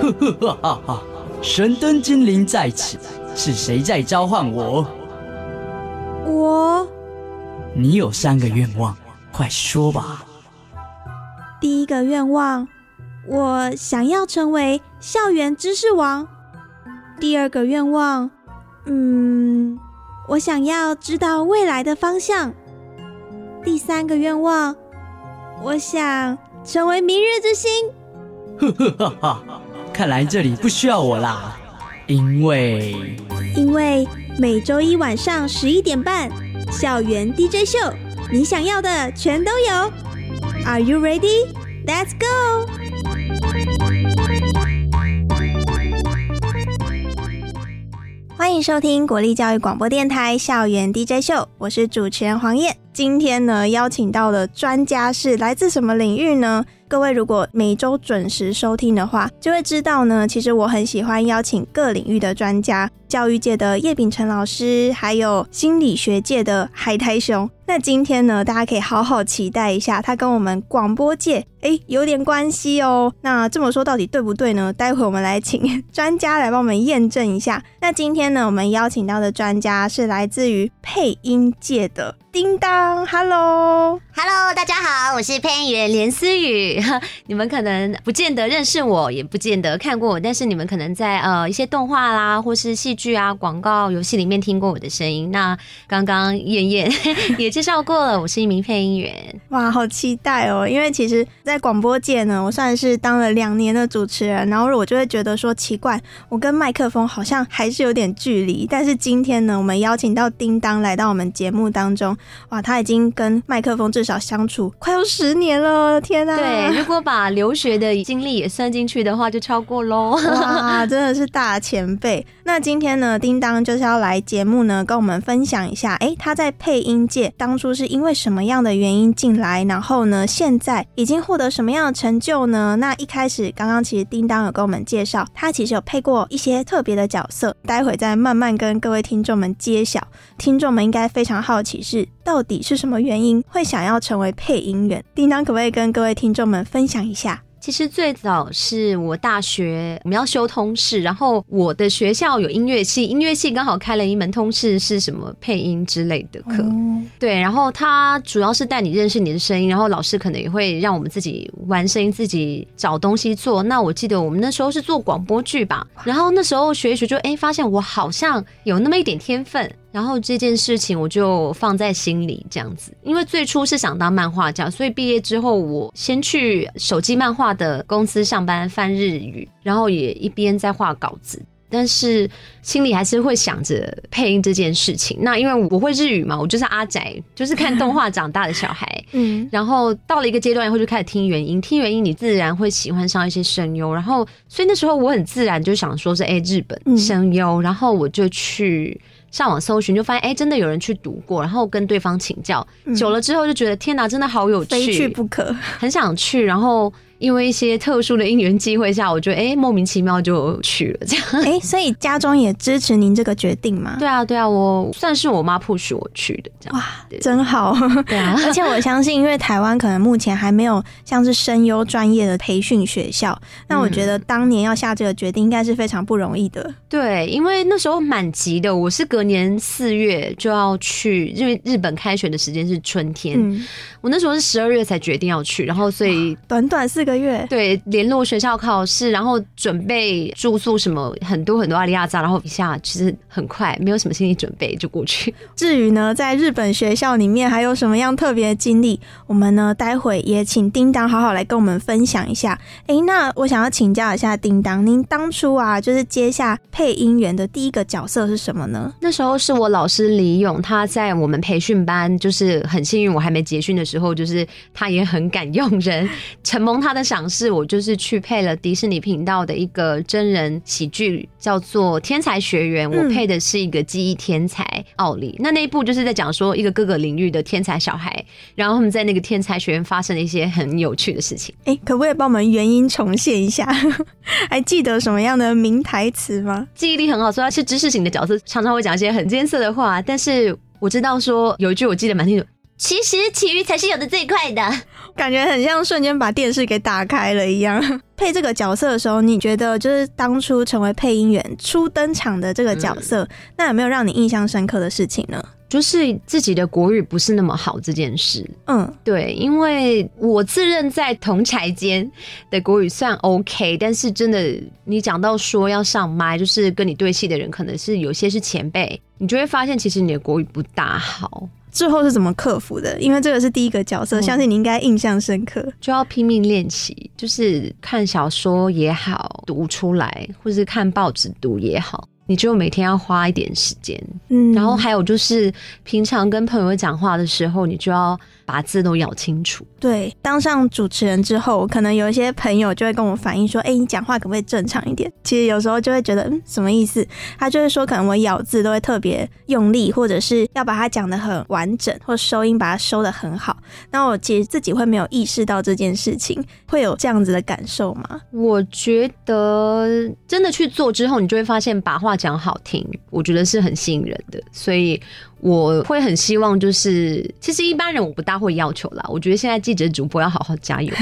呵呵哈哈哈！神灯精灵在此，是谁在召唤我？我。你有三个愿望，快说吧。第一个愿望，我想要成为校园知识王。第二个愿望，嗯，我想要知道未来的方向。第三个愿望，我想成为明日之星。呵呵哈哈，看来这里不需要我啦，因为因为每周一晚上十一点半，校园 DJ 秀，你想要的全都有。Are you ready? Let's go! 欢迎收听国立教育广播电台校园 DJ 秀，我是主持人黄燕。今天呢，邀请到的专家是来自什么领域呢？各位如果每周准时收听的话，就会知道呢。其实我很喜欢邀请各领域的专家，教育界的叶秉成老师，还有心理学界的海苔熊。那今天呢，大家可以好好期待一下，他跟我们广播界哎有点关系哦。那这么说到底对不对呢？待会我们来请专家来帮我们验证一下。那今天呢，我们邀请到的专家是来自于配音界的叮当，Hello，Hello，大家好，我是配音员连思雨。你们可能不见得认识我，也不见得看过我，但是你们可能在呃一些动画啦，或是戏剧啊、广告、游戏里面听过我的声音。那刚刚燕燕 也介绍过了，我是一名配音员。哇，好期待哦！因为其实，在广播界呢，我算是当了两年的主持人，然后我就会觉得说奇怪，我跟麦克风好像还是有点距离。但是今天呢，我们邀请到叮当来到我们节目当中，哇，他已经跟麦克风至少相处快有十年了，天哪！对。如果把留学的经历也算进去的话，就超过喽！哇，真的是大前辈。那今天呢，叮当就是要来节目呢，跟我们分享一下，哎，他在配音界当初是因为什么样的原因进来，然后呢，现在已经获得什么样的成就呢？那一开始刚刚其实叮当有跟我们介绍，他其实有配过一些特别的角色，待会再慢慢跟各位听众们揭晓。听众们应该非常好奇，是到底是什么原因会想要成为配音员？叮当可不可以跟各位听众们？分享一下。其实最早是我大学我们要修通识，然后我的学校有音乐系，音乐系刚好开了一门通识，是什么配音之类的课。对，然后他主要是带你认识你的声音，然后老师可能也会让我们自己玩声音，自己找东西做。那我记得我们那时候是做广播剧吧，然后那时候学一学就哎发现我好像有那么一点天分。然后这件事情我就放在心里，这样子，因为最初是想当漫画家，所以毕业之后我先去手机漫画的公司上班翻日语，然后也一边在画稿子，但是心里还是会想着配音这件事情。那因为我会日语嘛，我就是阿宅，就是看动画长大的小孩。嗯，然后到了一个阶段以后就开始听原音，听原音你自然会喜欢上一些声优，然后所以那时候我很自然就想说是哎日本声优，然后我就去。上网搜寻就发现，哎，真的有人去读过，然后跟对方请教，久了之后就觉得，天哪，真的好有趣，非去不可，很想去，然后。因为一些特殊的因缘机会下，我觉得哎，莫名其妙就去了这样。哎，所以家中也支持您这个决定吗？对啊，对啊，我算是我妈 push 我去的这样。哇，真好。对啊，而且我相信，因为台湾可能目前还没有像是声优专业的培训学校，那我觉得当年要下这个决定应该是非常不容易的。对，因为那时候满急的，我是隔年四月就要去，因为日本开学的时间是春天，我那时候是十二月才决定要去，然后所以短短四。个月对联络学校考试，然后准备住宿什么很多很多阿里亚扎，然后一下其实很快，没有什么心理准备就过去。至于呢，在日本学校里面还有什么样特别的经历，我们呢待会也请叮当好好来跟我们分享一下。哎，那我想要请教一下叮当，您当初啊就是接下配音员的第一个角色是什么呢？那时候是我老师李勇，他在我们培训班，就是很幸运我还没结训的时候，就是他也很敢用人，承蒙他的。赏识我就是去配了迪士尼频道的一个真人喜剧，叫做《天才学员》。我配的是一个记忆天才奥利。那那一部就是在讲说一个各个领域的天才小孩，然后他们在那个天才学院发生了一些很有趣的事情。哎，可不可以帮我们原音重现一下？还记得什么样的名台词吗？记忆力很好，所以他是知识型的角色，常常会讲一些很艰涩的话。但是我知道说有一句我记得蛮清楚。其实其余才是有的最快的。感觉很像瞬间把电视给打开了一样。配这个角色的时候，你觉得就是当初成为配音员初登场的这个角色，那有没有让你印象深刻的事情呢？就是自己的国语不是那么好这件事。嗯，对，因为我自认在同台间的国语算 OK，但是真的你讲到说要上麦，就是跟你对戏的人可能是有些是前辈，你就会发现其实你的国语不大好。最后是怎么克服的？因为这个是第一个角色，相信你应该印象深刻。就要拼命练习，就是看小说也好，读出来，或是看报纸读也好。你就每天要花一点时间，嗯，然后还有就是平常跟朋友讲话的时候，你就要把字都咬清楚。对，当上主持人之后，可能有一些朋友就会跟我反映说：“哎，你讲话可不可以正常一点？”其实有时候就会觉得，嗯，什么意思？他就会说，可能我咬字都会特别用力，或者是要把它讲的很完整，或收音把它收的很好。那我其实自己会没有意识到这件事情，会有这样子的感受吗？我觉得真的去做之后，你就会发现把话。讲好听，我觉得是很吸引人的，所以我会很希望，就是其实一般人我不大会要求啦。我觉得现在记者主播要好好加油，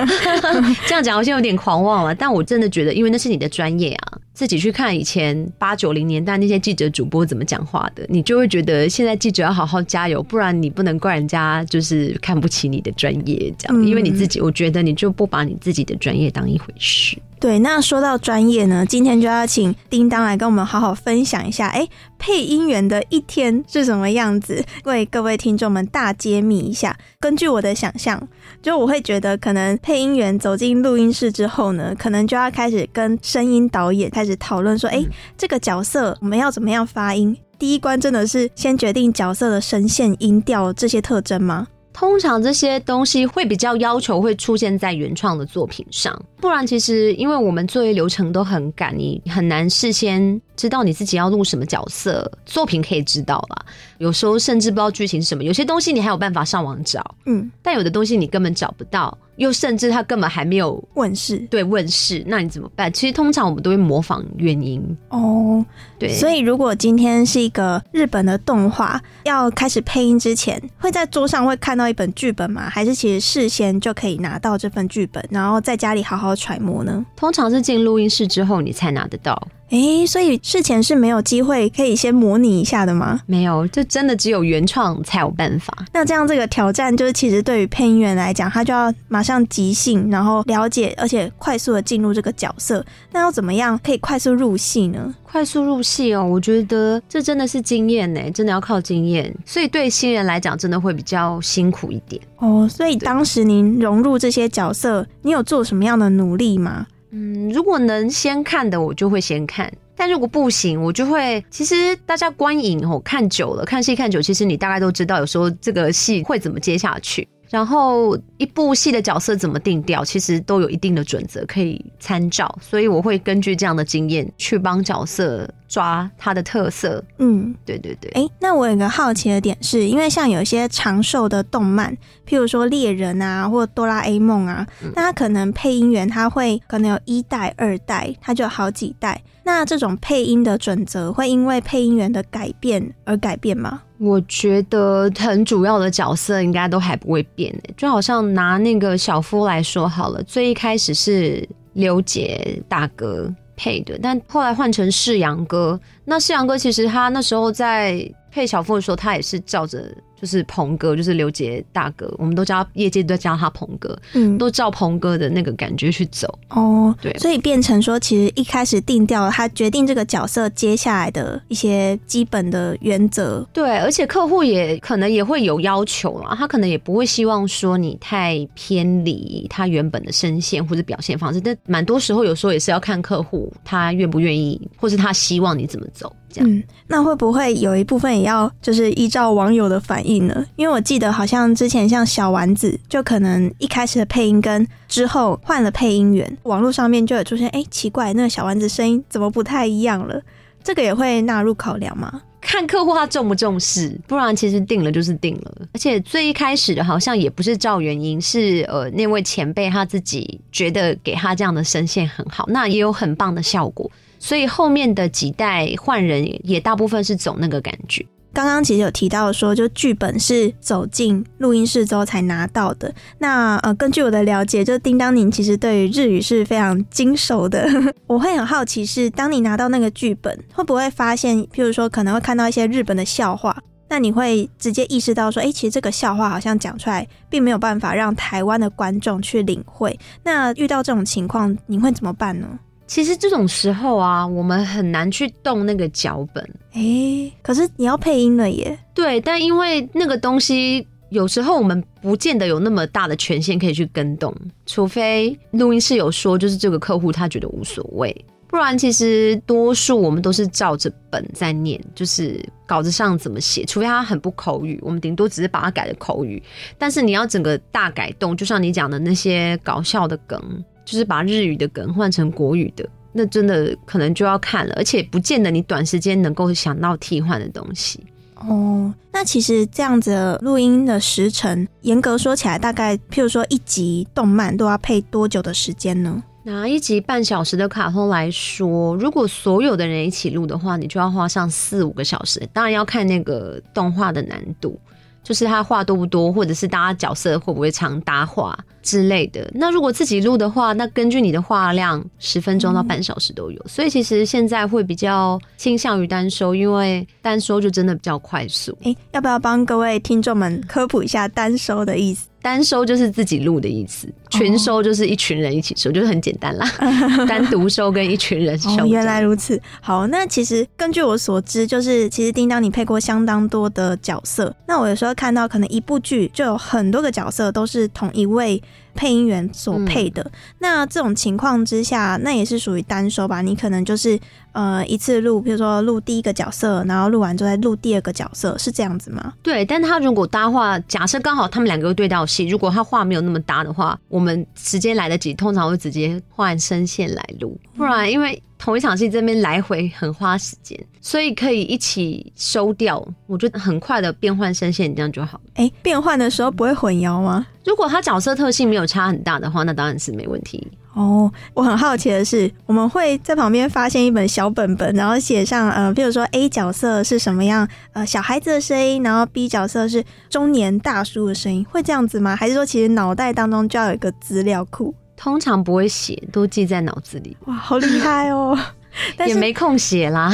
这样讲好像有点狂妄了，但我真的觉得，因为那是你的专业啊。自己去看以前八九零年代那些记者主播怎么讲话的，你就会觉得现在记者要好好加油，不然你不能怪人家就是看不起你的专业这样，因为你自己，我觉得你就不把你自己的专业当一回事。对，那说到专业呢，今天就要请叮当来跟我们好好分享一下，哎，配音员的一天是什么样子，为各位听众们大揭秘一下。根据我的想象，就我会觉得，可能配音员走进录音室之后呢，可能就要开始跟声音导演开始讨论说，哎，这个角色我们要怎么样发音？第一关真的是先决定角色的声线、音调这些特征吗？通常这些东西会比较要求会出现在原创的作品上，不然其实因为我们作业流程都很赶，你很难事先知道你自己要录什么角色。作品可以知道啦，有时候甚至不知道剧情是什么。有些东西你还有办法上网找，嗯，但有的东西你根本找不到。又甚至他根本还没有问世，对问世，那你怎么办？其实通常我们都会模仿原因哦，对。所以如果今天是一个日本的动画要开始配音之前，会在桌上会看到一本剧本吗？还是其实事先就可以拿到这份剧本，然后在家里好好揣摩呢？通常是进录音室之后你才拿得到。哎，所以事前是没有机会可以先模拟一下的吗？没有，这真的只有原创才有办法。那这样这个挑战就是，其实对于配音员来讲，他就要马上即兴，然后了解，而且快速的进入这个角色。那要怎么样可以快速入戏呢？快速入戏哦，我觉得这真的是经验呢，真的要靠经验。所以对新人来讲，真的会比较辛苦一点哦。所以当时您融入这些角色，你有做什么样的努力吗？嗯，如果能先看的，我就会先看；但如果不行，我就会。其实大家观影哦，看久了，看戏看久，其实你大概都知道，有时候这个戏会怎么接下去。然后一部戏的角色怎么定调，其实都有一定的准则可以参照，所以我会根据这样的经验去帮角色抓它的特色。嗯，对对对。哎，那我有个好奇的点是，因为像有一些长寿的动漫，譬如说猎人啊，或哆啦 A 梦啊，那他可能配音员他会可能有一代、二代，他就有好几代。那这种配音的准则会因为配音员的改变而改变吗？我觉得很主要的角色应该都还不会变诶，就好像拿那个小夫来说好了，最一开始是刘杰大哥配的，但后来换成世阳哥。那世阳哥其实他那时候在配小夫的时候，他也是照着。就是鹏哥，就是刘杰大哥，我们都叫业界都叫他鹏哥，嗯，都照鹏哥的那个感觉去走哦，对，所以变成说，其实一开始定掉了他决定这个角色接下来的一些基本的原则，对，而且客户也可能也会有要求啦，他可能也不会希望说你太偏离他原本的声线或者表现方式，但蛮多时候有时候也是要看客户他愿不愿意，或是他希望你怎么走。嗯，那会不会有一部分也要就是依照网友的反应呢？因为我记得好像之前像小丸子，就可能一开始的配音跟之后换了配音员，网络上面就有出现，哎，奇怪，那个小丸子声音怎么不太一样了？这个也会纳入考量吗？看客户他重不重视，不然其实定了就是定了。而且最一开始的好像也不是照原因，是呃那位前辈他自己觉得给他这样的声线很好，那也有很棒的效果。所以后面的几代换人也大部分是走那个感觉。刚刚其实有提到说，就剧本是走进录音室之后才拿到的。那呃，根据我的了解，就叮当您其实对于日语是非常精熟的。我会很好奇，是当你拿到那个剧本，会不会发现，譬如说可能会看到一些日本的笑话，那你会直接意识到说，哎，其实这个笑话好像讲出来，并没有办法让台湾的观众去领会。那遇到这种情况，你会怎么办呢？其实这种时候啊，我们很难去动那个脚本。哎，可是你要配音了耶。对，但因为那个东西，有时候我们不见得有那么大的权限可以去跟动，除非录音室有说，就是这个客户他觉得无所谓，不然其实多数我们都是照着本在念，就是稿子上怎么写，除非他很不口语，我们顶多只是把它改了口语。但是你要整个大改动，就像你讲的那些搞笑的梗。就是把日语的梗换成国语的，那真的可能就要看了，而且不见得你短时间能够想到替换的东西。哦，那其实这样子录音的时程，严格说起来，大概譬如说一集动漫都要配多久的时间呢？拿一集半小时的卡通来说，如果所有的人一起录的话，你就要花上四五个小时。当然要看那个动画的难度。就是他话多不多，或者是大家角色会不会常搭话之类的。那如果自己录的话，那根据你的话量，十分钟到半小时都有。所以其实现在会比较倾向于单收，因为单收就真的比较快速。哎，要不要帮各位听众们科普一下单收的意思？单收就是自己录的意思，群收就是一群人一起收，就是很简单啦。单独收跟一群人收。原来如此，好，那其实根据我所知，就是其实叮当你配过相当多的角色，那我有时候看到可能一部剧就有很多个角色都是同一位。配音员所配的，那这种情况之下，那也是属于单收吧？你可能就是呃一次录，比如说录第一个角色，然后录完之后再录第二个角色，是这样子吗？对，但他如果搭话，假设刚好他们两个对到戏，如果他话没有那么搭的话，我们时间来得及，通常会直接换声线来录，不然因为。同一场戏这边来回很花时间，所以可以一起收掉。我觉得很快的变换声线，这样就好。哎，变换的时候不会混淆吗？如果他角色特性没有差很大的话，那当然是没问题。哦，我很好奇的是，我们会在旁边发现一本小本本，然后写上呃，比如说 A 角色是什么样，呃，小孩子的声音，然后 B 角色是中年大叔的声音，会这样子吗？还是说其实脑袋当中就要有一个资料库？通常不会写，都记在脑子里。哇，好厉害哦！也没空写啦，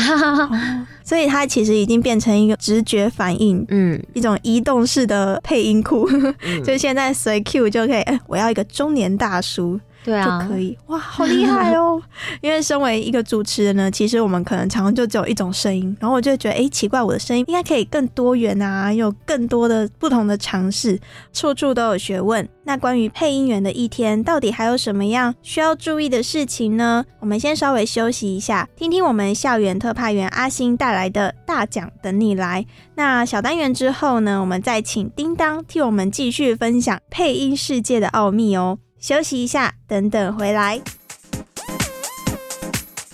所以它其实已经变成一个直觉反应，嗯，一种移动式的配音库，就现在随 Q 就可以。哎，我要一个中年大叔。对啊，就可以哇，好厉害哦！因为身为一个主持人呢，其实我们可能常常就只有一种声音，然后我就觉得，哎，奇怪，我的声音应该可以更多元啊，有更多的不同的尝试，处处都有学问。那关于配音员的一天，到底还有什么样需要注意的事情呢？我们先稍微休息一下，听听我们校园特派员阿星带来的大奖等你来。那小单元之后呢，我们再请叮当替我们继续分享配音世界的奥秘哦。休息一下，等等回来。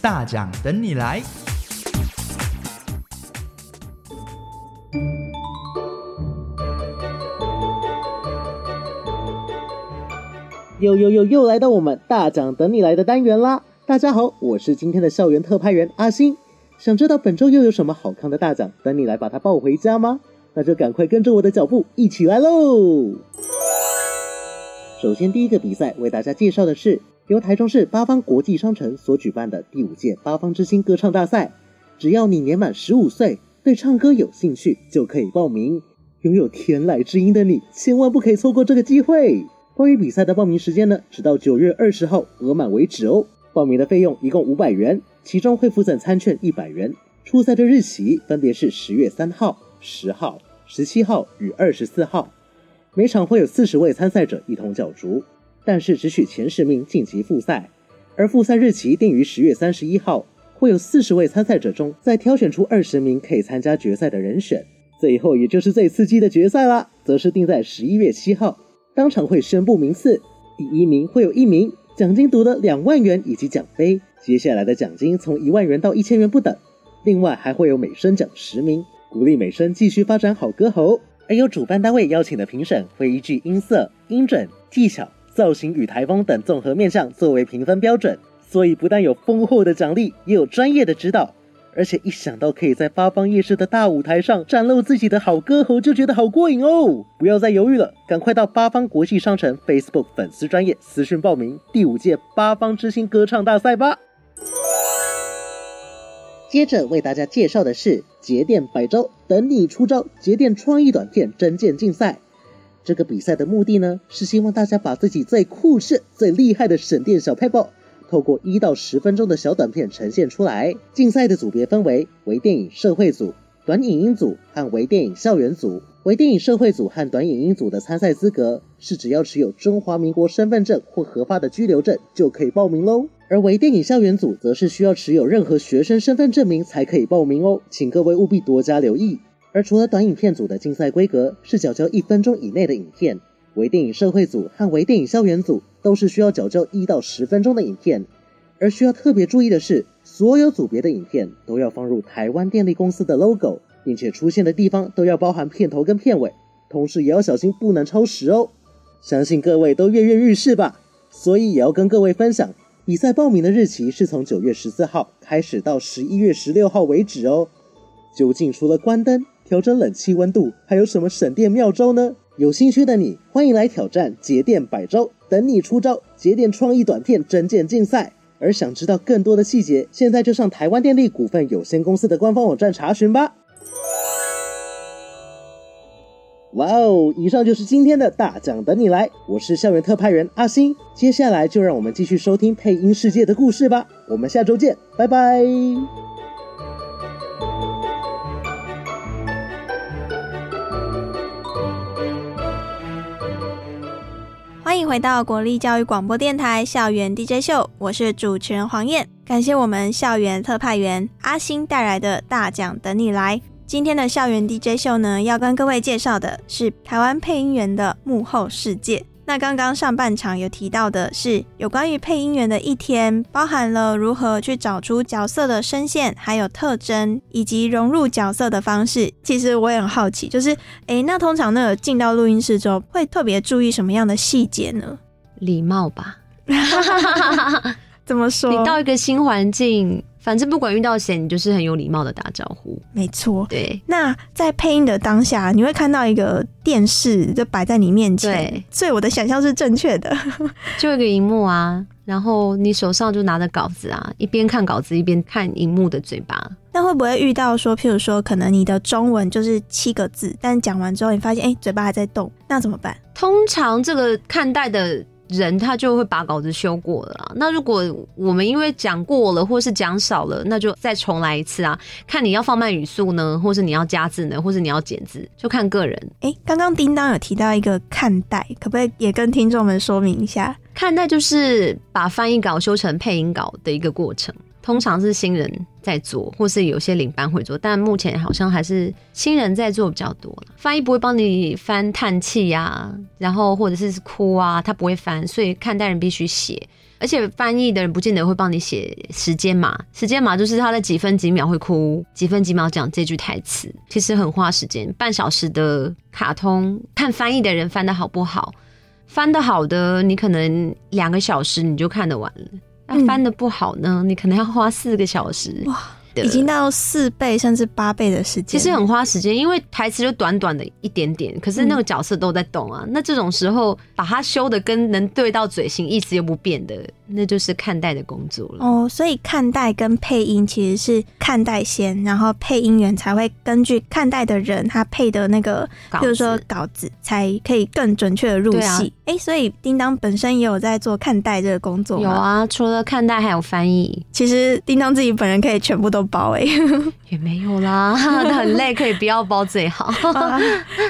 大奖等你来！又又又又来到我们大奖等你来的单元啦！大家好，我是今天的校园特派员阿星。想知道本周又有什么好看的大奖等你来把它抱回家吗？那就赶快跟着我的脚步一起来喽！首先，第一个比赛为大家介绍的是由台中市八方国际商城所举办的第五届八方之星歌唱大赛。只要你年满十五岁，对唱歌有兴趣，就可以报名。拥有天籁之音的你，千万不可以错过这个机会。关于比赛的报名时间呢，直到九月二十号额满为止哦。报名的费用一共五百元，其中会附赠餐券一百元。初赛的日期分别是十月三号、十号、十七号与二十四号。每场会有四十位参赛者一同角逐，但是只取前十名晋级复赛。而复赛日期定于十月三十一号，会有四十位参赛者中再挑选出二十名可以参加决赛的人选。最后，也就是最刺激的决赛啦，则是定在十一月七号，当场会宣布名次。第一名会有一名，奖金夺得两万元以及奖杯。接下来的奖金从一万元到一千元不等。另外还会有美声奖十名，鼓励美声继续发展好歌喉。而由主办单位邀请的评审会依据音色、音准、技巧、造型与台风等综合面向作为评分标准，所以不但有丰厚的奖励，也有专业的指导。而且一想到可以在八方夜市的大舞台上展露自己的好歌喉，就觉得好过瘾哦！不要再犹豫了，赶快到八方国际商城 Facebook 粉丝专业私讯报名第五届八方之星歌唱大赛吧。接着为大家介绍的是节电百招，等你出招！节电创意短片征件竞赛。这个比赛的目的呢，是希望大家把自己最酷炫、最厉害的省电小配报，透过一到十分钟的小短片呈现出来。竞赛的组别分为微电影社会组、短影音组和微电影校园组。微电影社会组和短影音组的参赛资格是只要持有中华民国身份证或合法的居留证就可以报名喽。而微电影校园组则是需要持有任何学生身份证明才可以报名哦，请各位务必多加留意。而除了短影片组的竞赛规格是缴交一分钟以内的影片，微电影社会组和微电影校园组都是需要缴交一到十分钟的影片。而需要特别注意的是，所有组别的影片都要放入台湾电力公司的 logo，并且出现的地方都要包含片头跟片尾，同时也要小心不能超时哦。相信各位都跃跃欲试吧，所以也要跟各位分享。比赛报名的日期是从九月十四号开始到十一月十六号为止哦。究竟除了关灯、调整冷气温度，还有什么省电妙招呢？有兴趣的你，欢迎来挑战节电百招，等你出招！节电创意短片征件竞赛。而想知道更多的细节，现在就上台湾电力股份有限公司的官方网站查询吧。哇哦！以上就是今天的大奖等你来，我是校园特派员阿星。接下来就让我们继续收听配音世界的故事吧。我们下周见，拜拜。欢迎回到国立教育广播电台校园 DJ 秀，我是主持人黄燕。感谢我们校园特派员阿星带来的大奖等你来。今天的校园 DJ 秀呢，要跟各位介绍的是台湾配音员的幕后世界。那刚刚上半场有提到的是有关于配音员的一天，包含了如何去找出角色的声线，还有特征，以及融入角色的方式。其实我也很好奇，就是诶，那通常那个进到录音室之后，会特别注意什么样的细节呢？礼貌吧。怎么说？你到一个新环境，反正不管遇到谁，你就是很有礼貌的打招呼。没错。对，那在配音的当下，你会看到一个电视就摆在你面前，对，所以我的想象是正确的。就一个荧幕啊，然后你手上就拿着稿子啊，一边看稿子一边看荧幕的嘴巴。那会不会遇到说，譬如说，可能你的中文就是七个字，但讲完之后你发现，哎，嘴巴还在动，那怎么办？通常这个看待的。人他就会把稿子修过了啊。那如果我们因为讲过了，或是讲少了，那就再重来一次啊。看你要放慢语速呢，或是你要加字呢，或是你要减字，就看个人。哎，刚刚叮当有提到一个看待，可不可以也跟听众们说明一下？看待就是把翻译稿修成配音稿的一个过程。通常是新人在做，或是有些领班会做，但目前好像还是新人在做比较多翻译不会帮你翻叹气呀，然后或者是哭啊，他不会翻，所以看待人必须写，而且翻译的人不见得会帮你写时间码，时间码就是他在几分几秒会哭，几分几秒讲这句台词，其实很花时间。半小时的卡通，看翻译的人翻的好不好，翻的好的，你可能两个小时你就看得完了。那翻的不好呢？你可能要花四个小时哇，已经到四倍甚至八倍的时间，其实很花时间，因为台词就短短的一点点，可是那个角色都在动啊。那这种时候把它修的跟能对到嘴型，一直又不变的。那就是看待的工作了哦，所以看待跟配音其实是看待先，然后配音员才会根据看待的人他配的那个，比如说稿子，才可以更准确的入戏。哎，所以叮当本身也有在做看待这个工作有啊，除了看待还有翻译。其实叮当自己本人可以全部都包哎，也没有啦，很累，可以不要包最好。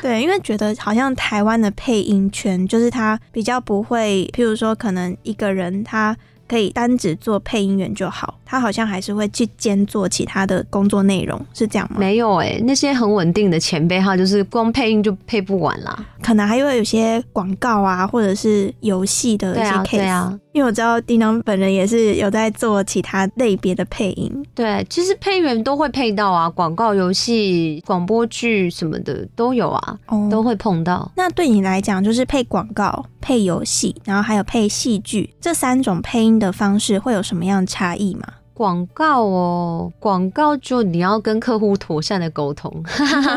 对，因为觉得好像台湾的配音圈就是他比较不会，譬如说可能一个人他。可以单只做配音员就好，他好像还是会去兼做其他的工作内容，是这样吗？没有哎，那些很稳定的前辈，他就是光配音就配不完啦。可能还会有些广告啊，或者是游戏的一些 case。因为我知道叮当本人也是有在做其他类别的配音。对，其实配音员都会配到啊，广告、游戏、广播剧什么的都有啊，都会碰到。那对你来讲，就是配广告、配游戏，然后还有配戏剧这三种配音的方式，会有什么样的差异吗？广告哦，广告就你要跟客户妥善的沟通，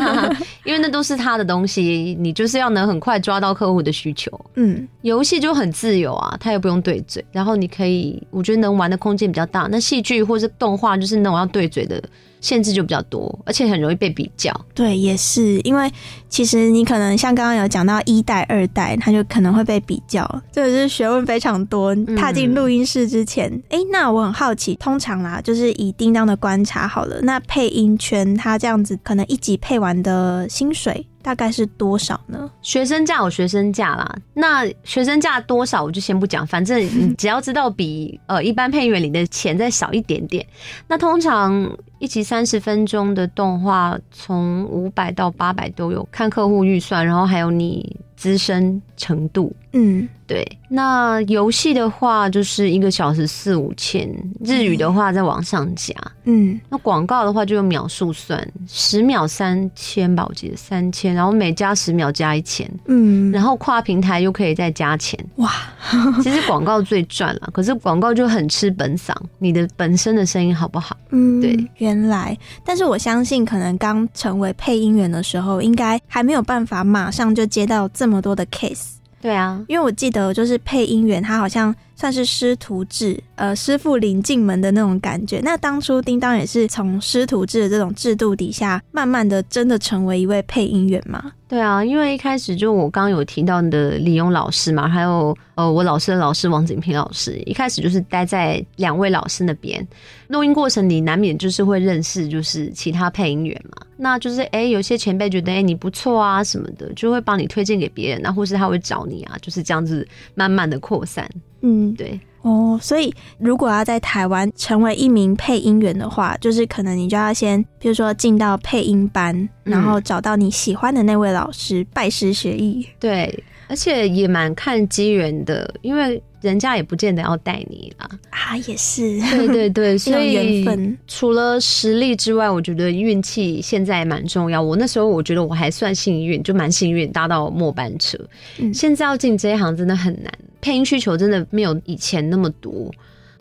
因为那都是他的东西，你就是要能很快抓到客户的需求。嗯，游戏就很自由啊，他也不用对嘴，然后你可以，我觉得能玩的空间比较大。那戏剧或是动画，就是那种要对嘴的限制就比较多，而且很容易被比较。对，也是因为其实你可能像刚刚有讲到一代、二代，它就可能会被比较，这个是学问非常多。踏进录音室之前，哎、那我很好奇，通常啦，就是以叮当的观察好了，那配音圈它这样子可能一集配完的薪水大概是多少呢？学生价有学生价啦，那学生价多少我就先不讲，反正你只要知道比呃一般配音员里的钱再少一点点。那通常一集三十分钟的动画，从五百到八百都有，看客户预算，然后还有你资深程度。嗯，对，那游戏的话就是一个小时四五千，日语的话再往上加。嗯，那广告的话就用秒数算，十秒三千吧，我记得三千，然后每加十秒加一千，嗯，然后跨平台又可以再加钱。哇，其实广告最赚了，可是广告就很吃本嗓，你的本身的声音好不好？嗯，对，原来，但是我相信，可能刚成为配音员的时候，应该还没有办法马上就接到这么多的 case。对啊，因为我记得，就是配音员，他好像算是师徒制，呃，师傅领进门的那种感觉。那当初叮当也是从师徒制的这种制度底下，慢慢的真的成为一位配音员嘛？对啊，因为一开始就我刚有提到的李勇老师嘛，还有呃我老师的老师王景平老师，一开始就是待在两位老师那边。录音过程你难免就是会认识就是其他配音员嘛，那就是哎、有些前辈觉得哎、你不错啊什么的，就会帮你推荐给别人啊，或是他会找你啊，就是这样子慢慢的扩散。嗯，对，哦，所以如果要在台湾成为一名配音员的话，就是可能你就要先，比如说进到配音班，然后找到你喜欢的那位老师，拜师学艺。对，而且也蛮看机缘的，因为人家也不见得要带你啦。啊，也是，对对对，所以缘分。除了实力之外，我觉得运气现在蛮重要。我那时候我觉得我还算幸运，就蛮幸运搭到末班车。嗯现在要进这一行真的很难，配音需求真的没有以前那么多，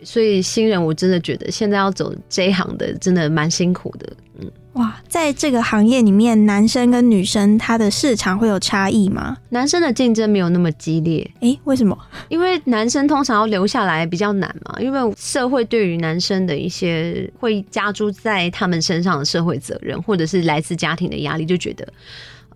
所以新人我真的觉得现在要走这一行的真的蛮辛苦的。嗯，哇，在这个行业里面，男生跟女生他的市场会有差异吗？男生的竞争没有那么激烈，诶，为什么？因为男生通常要留下来比较难嘛，因为社会对于男生的一些会加诸在他们身上的社会责任，或者是来自家庭的压力，就觉得。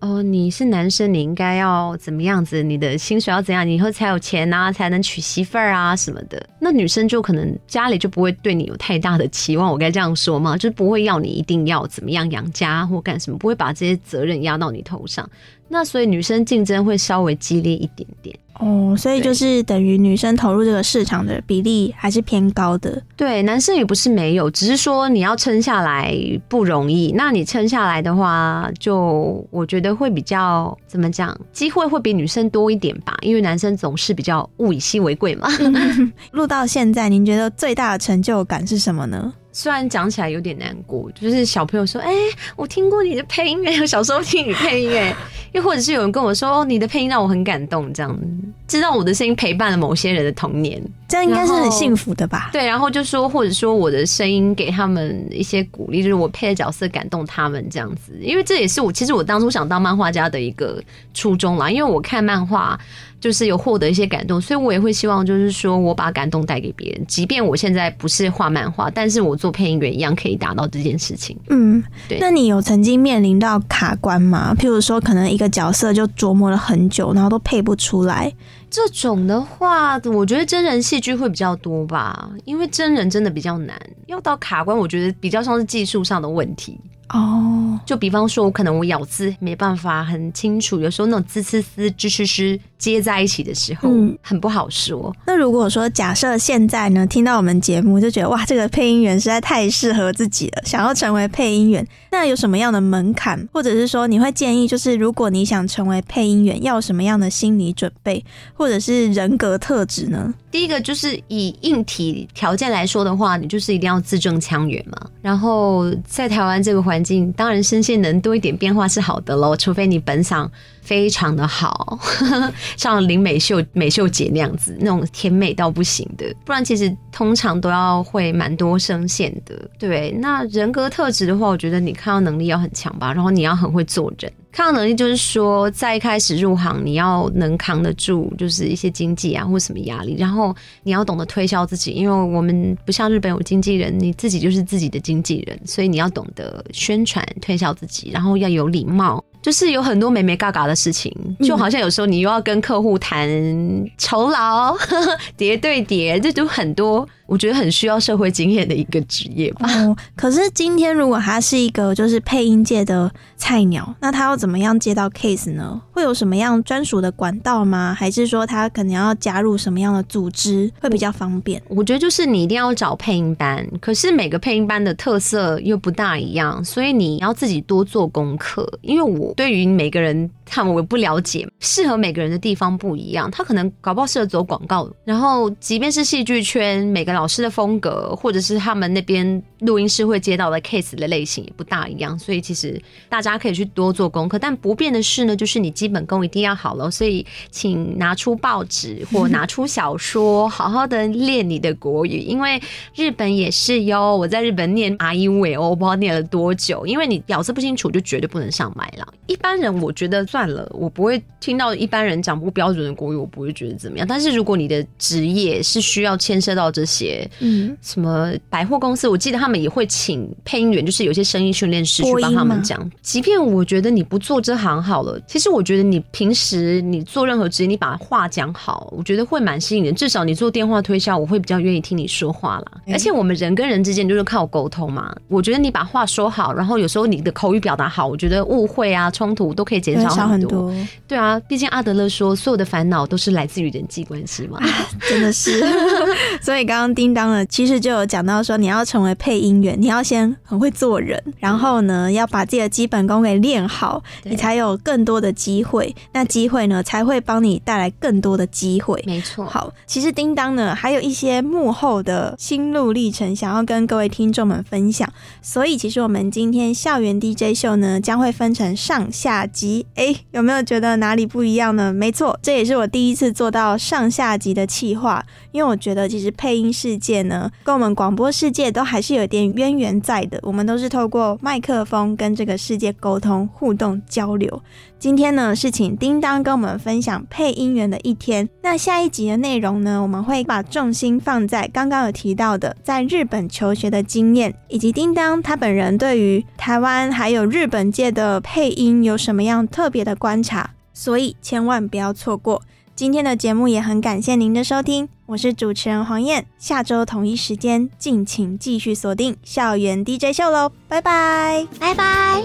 哦，你是男生，你应该要怎么样子？你的薪水要怎样？你以后才有钱啊，才能娶媳妇儿啊什么的。那女生就可能家里就不会对你有太大的期望，我该这样说吗？就不会要你一定要怎么样养家或干什么，不会把这些责任压到你头上。那所以女生竞争会稍微激烈一点点。哦，所以就是等于女生投入这个市场的比例还是偏高的。对，男生也不是没有，只是说你要撑下来不容易。那你撑下来的话，就我觉得会比较怎么讲，机会会比女生多一点吧，因为男生总是比较物以稀为贵嘛。录到现在，您觉得最大的成就感是什么呢？虽然讲起来有点难过，就是小朋友说：“哎、我听过你的配音哎，我小时候听你配音哎。”又或者是有人跟我说：“哦，你的配音让我很感动，这样子知道我的声音陪伴了某些人的童年。”这样应该是很幸福的吧？对，然后就说，或者说我的声音给他们一些鼓励，就是我配的角色感动他们这样子，因为这也是我其实我当初想当漫画家的一个初衷啦，因为我看漫画就是有获得一些感动，所以我也会希望就是说我把感动带给别人，即便我现在不是画漫画，但是我做配音员一样可以达到这件事情。嗯，对那你有曾经面临到卡关吗？譬如说，可能一个角色就琢磨了很久，然后都配不出来。这种的话，我觉得真人戏剧会比较多吧，因为真人真的比较难，要到卡关，我觉得比较像是技术上的问题。哦，就比方说，我可能我咬字没办法很清楚，有时候那种滋滋滋、吱吱吱接在一起的时候，嗯很不好说。那如果说假设现在呢，听到我们节目就觉得哇，这个配音员实在太适合自己了，想要成为配音员，那有什么样的门槛，或者是说你会建议，就是如果你想成为配音员，要什么样的心理准备，或者是人格特质呢？第一个就是以硬体条件来说的话，你就是一定要字正腔圆嘛。然后在台湾这个环环境，当然声线能多一点变化是好的喽，除非你本嗓非常的好，像林美秀美秀姐那样子，那种甜美到不行的。不然其实通常都要会蛮多声线的。对，那人格特质的话，我觉得你看到能力要很强吧，然后你要很会做人。抗能力就是说，在一开始入行，你要能扛得住，就是一些经济啊或什么压力，然后你要懂得推销自己，因为我们不像日本有经纪人，你自己就是自己的经纪人，所以你要懂得宣传推销自己，然后要有礼貌。就是有很多美美嘎嘎的事情，就好像有时候你又要跟客户谈酬劳，叠对叠，这就很多，我觉得很需要社会经验的一个职业吧。哦，可是今天如果他是一个就是配音界的菜鸟，那他要怎么样接到 case 呢？会有什么样专属的管道吗？还是说他可能要加入什么样的组织会比较方便？我觉得就是你一定要找配音班，可是每个配音班的特色又不大一样，所以你要自己多做功课，因为我。对于每个人，他们我不了解，适合每个人的地方不一样。他可能搞不好适合走广告，然后即便是戏剧圈，每个老师的风格，或者是他们那边录音室会接到的 case 的类型也不大一样。所以其实大家可以去多做功课，但不变的是呢，就是你基本功一定要好了。所以请拿出报纸或拿出小说，好好的练你的国语，因为日本也是哟。我在日本念阿伊维欧，不知道念了多久，因为你咬字不清楚，就绝对不能上麦了。一般人我觉得算了，我不会听到一般人讲不标准的国语，我不会觉得怎么样。但是如果你的职业是需要牵涉到这些，嗯，什么百货公司，我记得他们也会请配音员，就是有些声音训练师去帮他们讲。即便我觉得你不做这行好了，其实我觉得你平时你做任何职业，你把话讲好，我觉得会蛮吸引人。至少你做电话推销，我会比较愿意听你说话啦。而且我们人跟人之间就是靠沟通嘛。我觉得你把话说好，然后有时候你的口语表达好，我觉得误会啊。冲突都可以减少很多，对啊，毕竟阿德勒说，所有的烦恼都是来自于人际关系嘛，真的是。所以刚刚叮当呢，其实就有讲到说，你要成为配音员，你要先很会做人，然后呢，要把自己的基本功给练好，你才有更多的机会。那机会呢，才会帮你带来更多的机会。没错。好，其实叮当呢，还有一些幕后的心路历程，想要跟各位听众们分享。所以，其实我们今天校园 DJ 秀呢，将会分成上。下集哎，有没有觉得哪里不一样呢？没错，这也是我第一次做到上下集的企划，因为我觉得其实配音世界呢，跟我们广播世界都还是有点渊源在的。我们都是透过麦克风跟这个世界沟通、互动、交流。今天呢是请叮当跟我们分享配音员的一天。那下一集的内容呢，我们会把重心放在刚刚有提到的在日本求学的经验，以及叮当他本人对于台湾还有日本界的配音有什么样特别的观察。所以千万不要错过今天的节目，也很感谢您的收听。我是主持人黄燕，下周同一时间敬请继续锁定校园 DJ 秀喽，拜拜，拜拜。